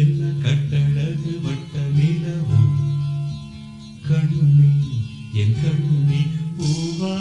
சுட்டதென்ன கட்டழகு வட்ட நிலவோ கண்ணே என் கண்ணே பூவா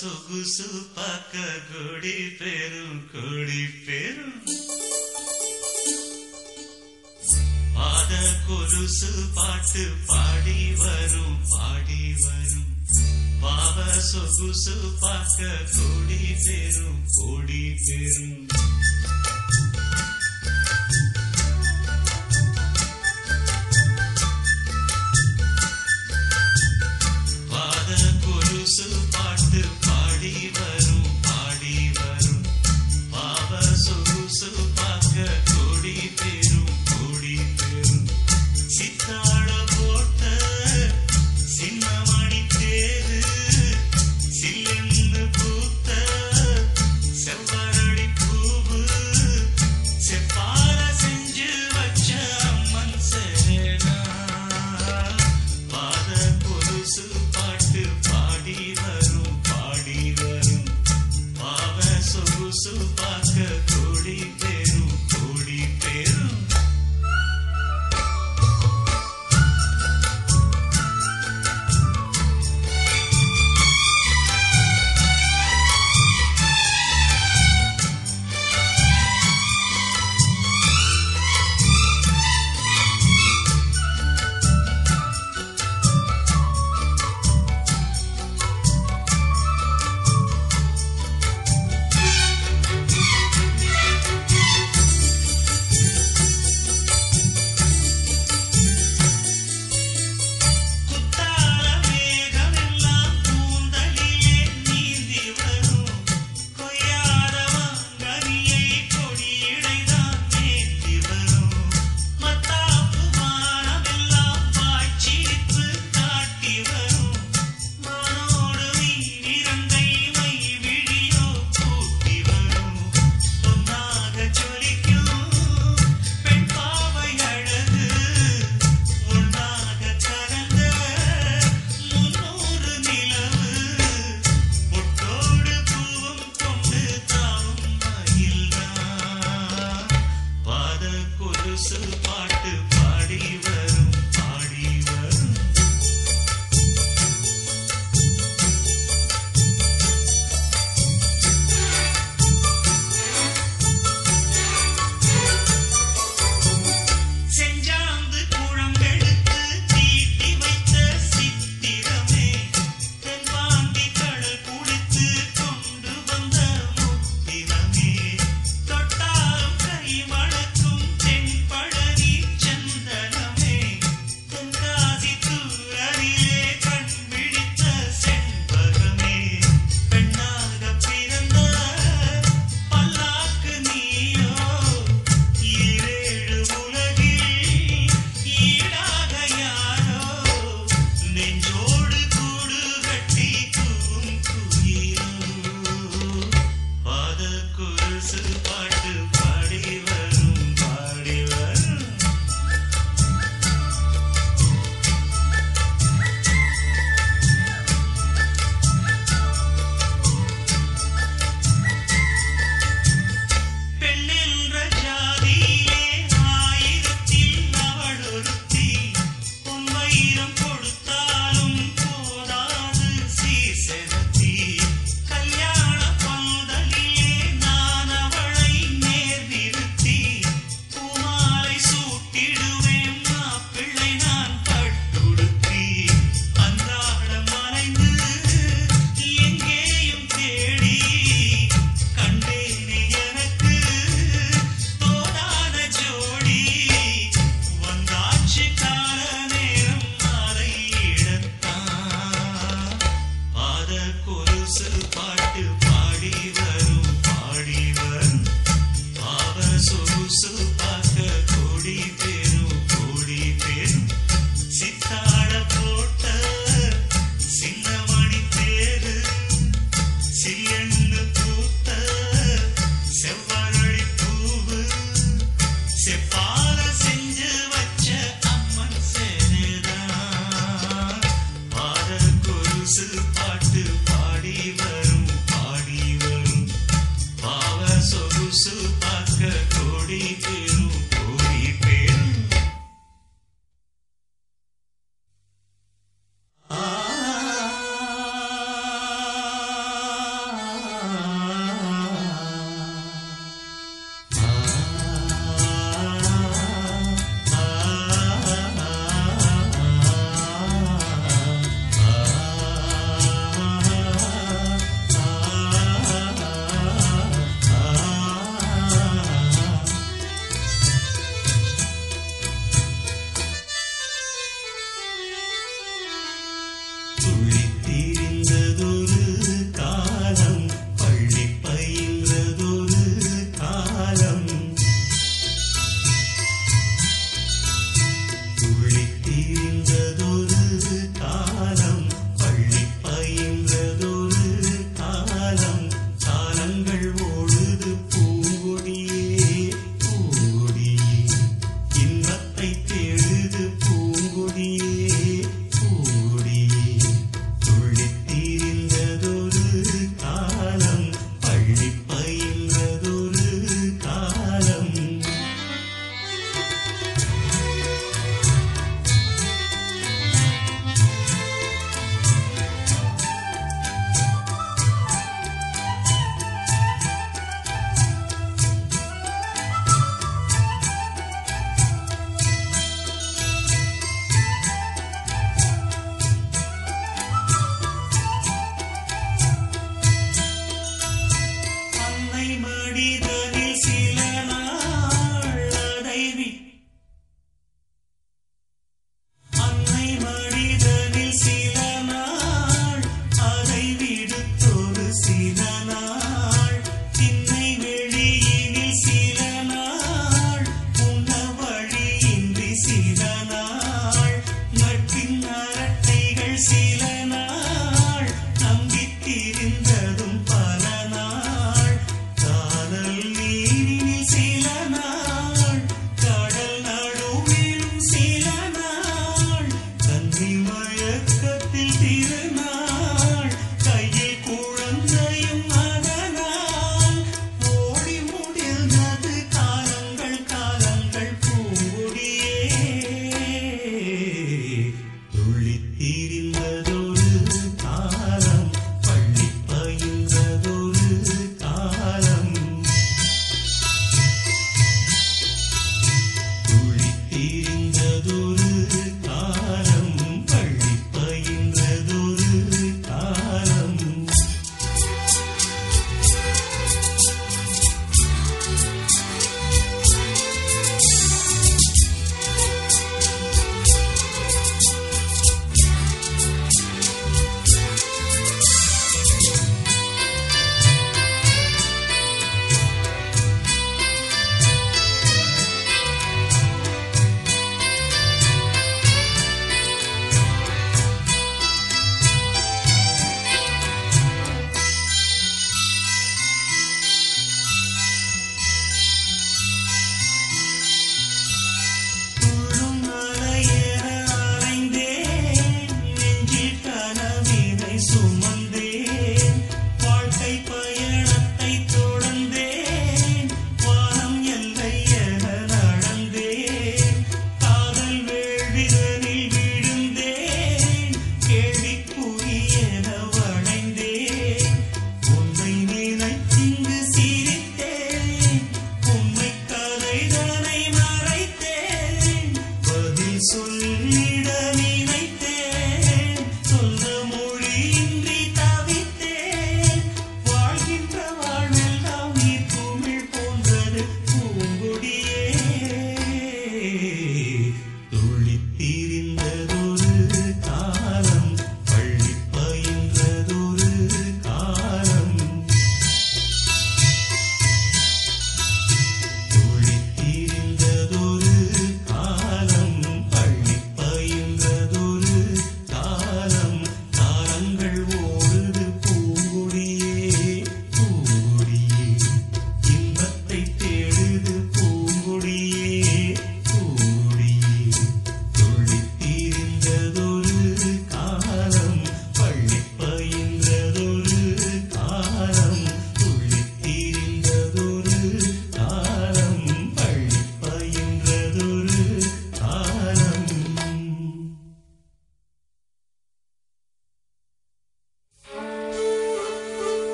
சொகுசு பக்க கொடி பெரும் கொடி பெரும். பாத கொலுசு பாட்டு பாடி வரும் பாடி வரும். பாவ சொகுசு பார்க்க கொடி பெரும் கொடி பெரும்.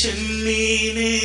ചെന്നീനേ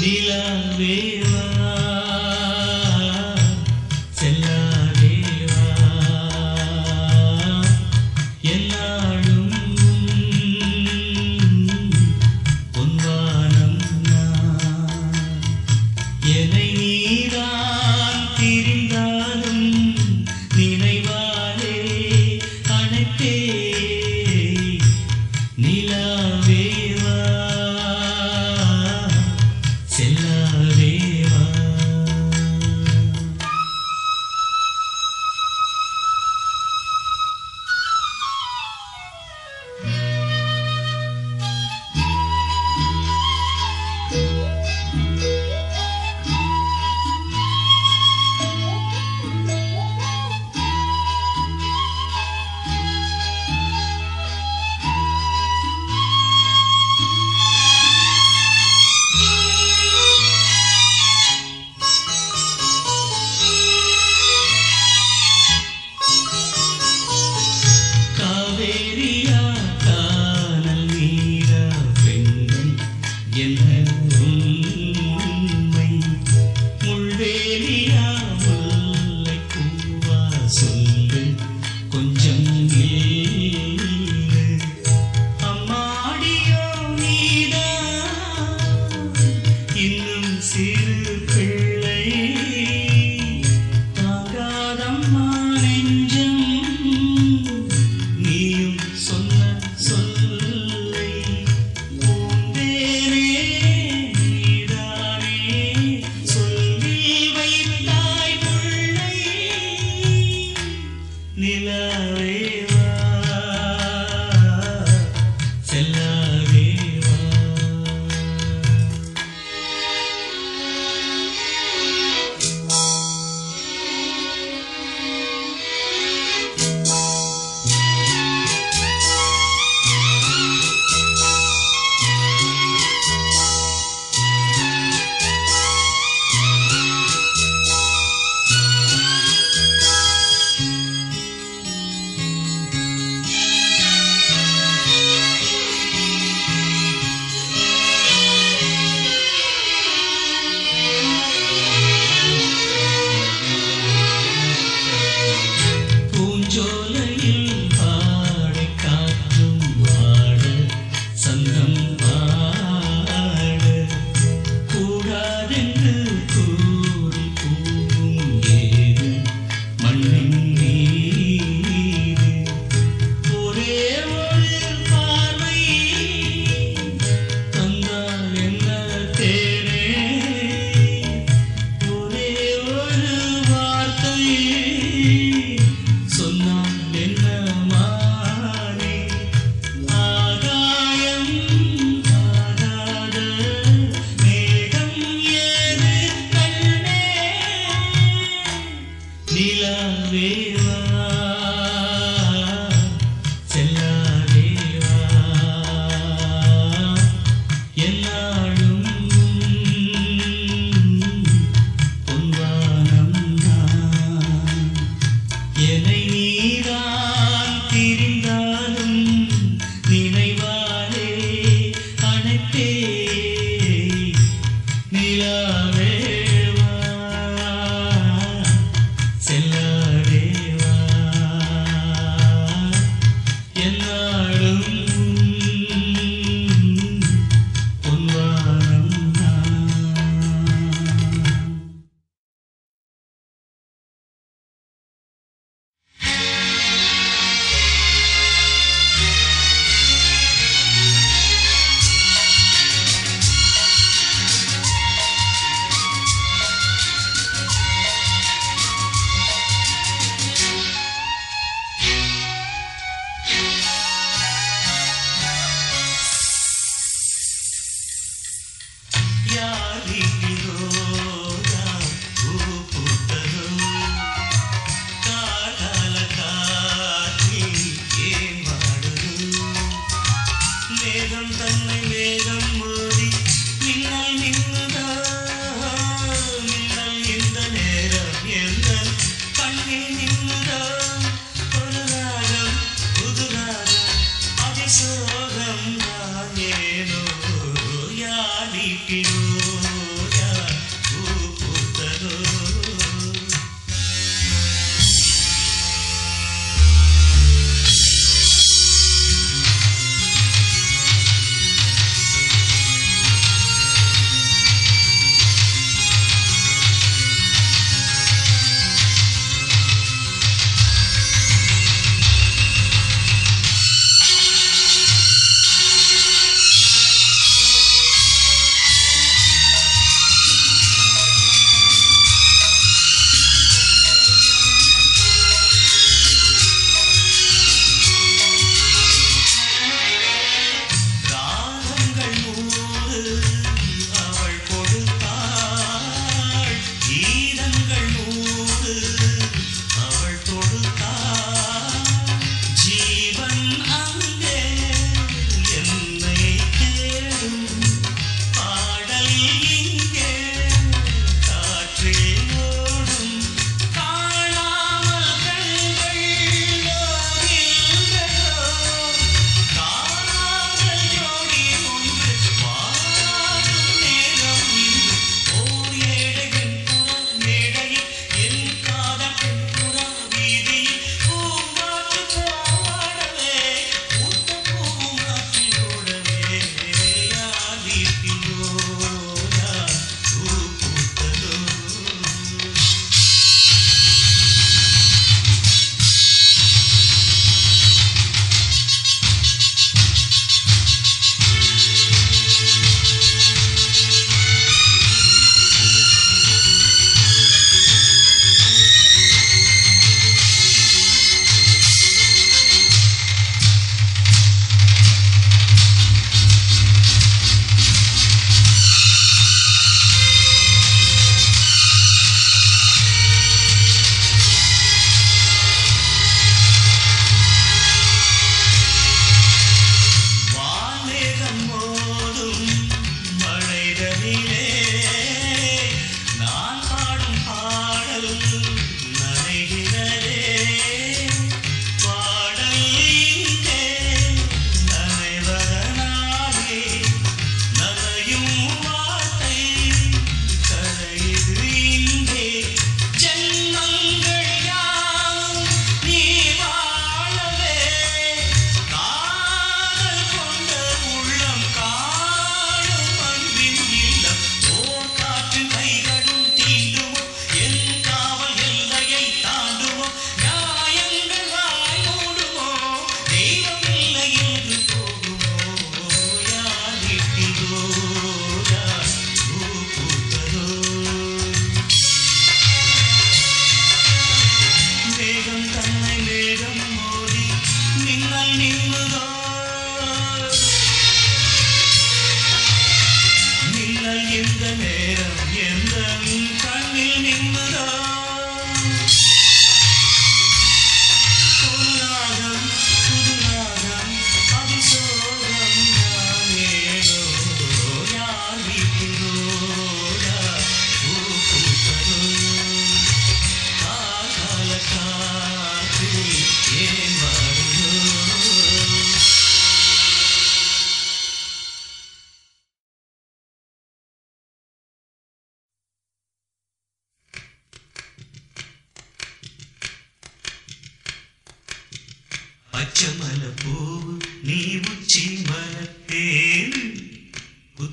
நிலவேவா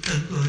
Good.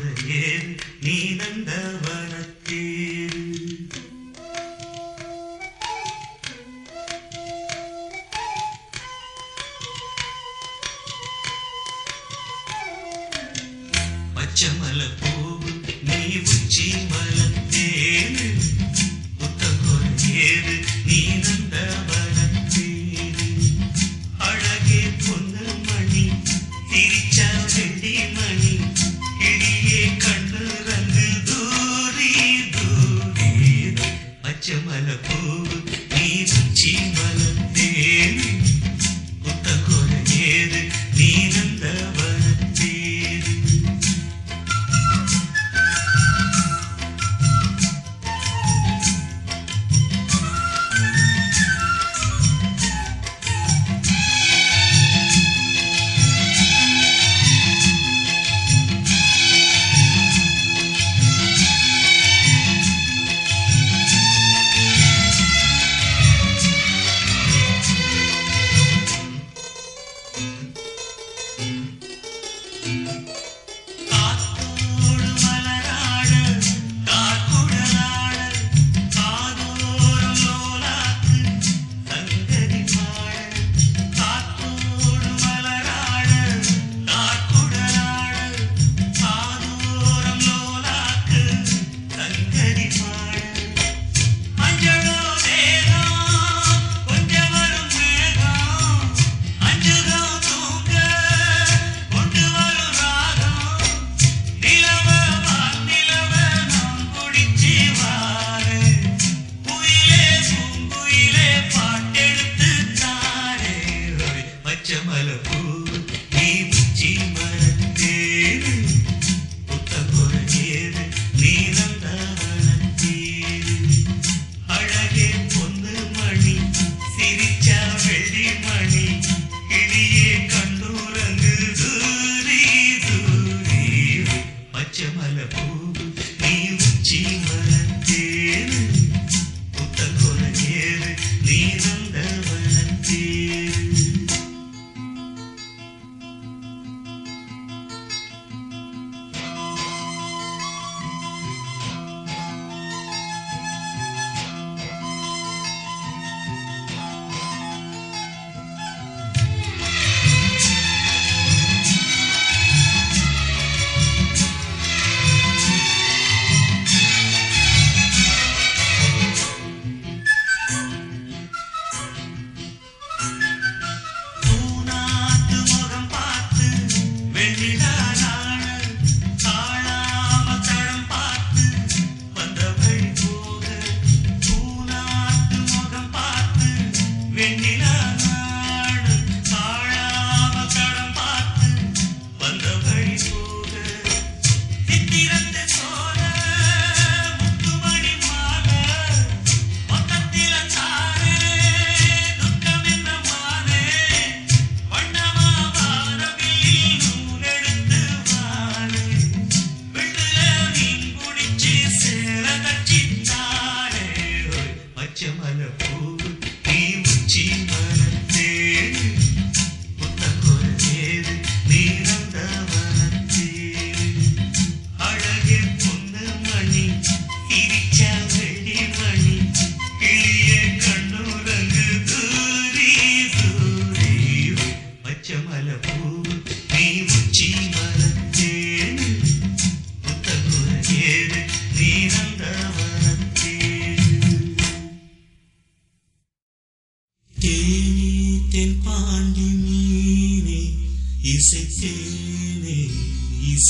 amor que te.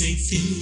sem fim.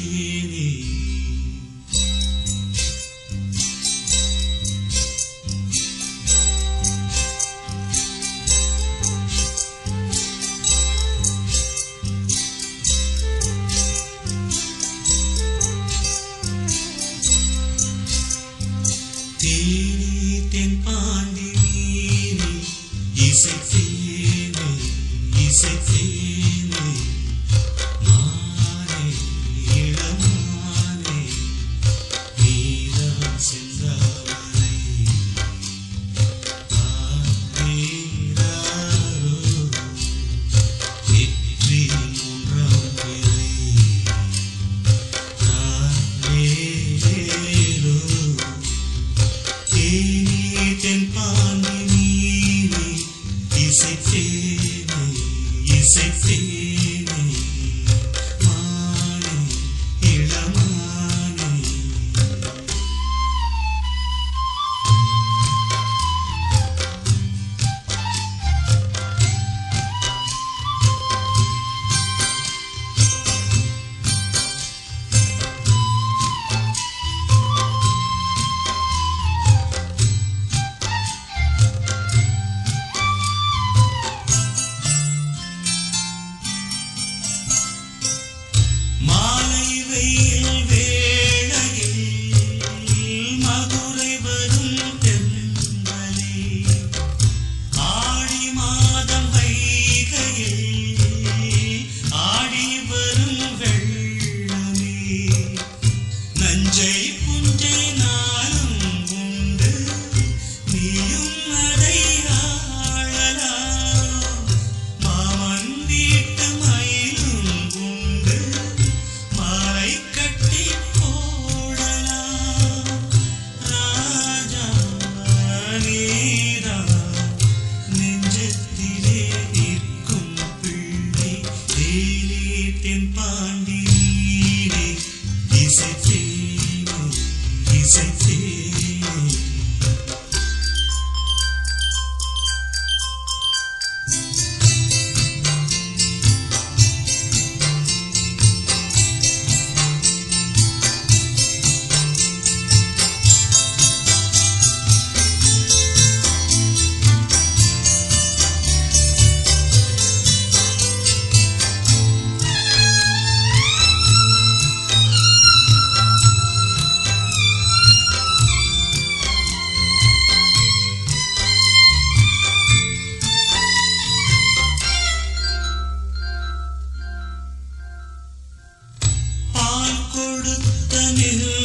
Tamil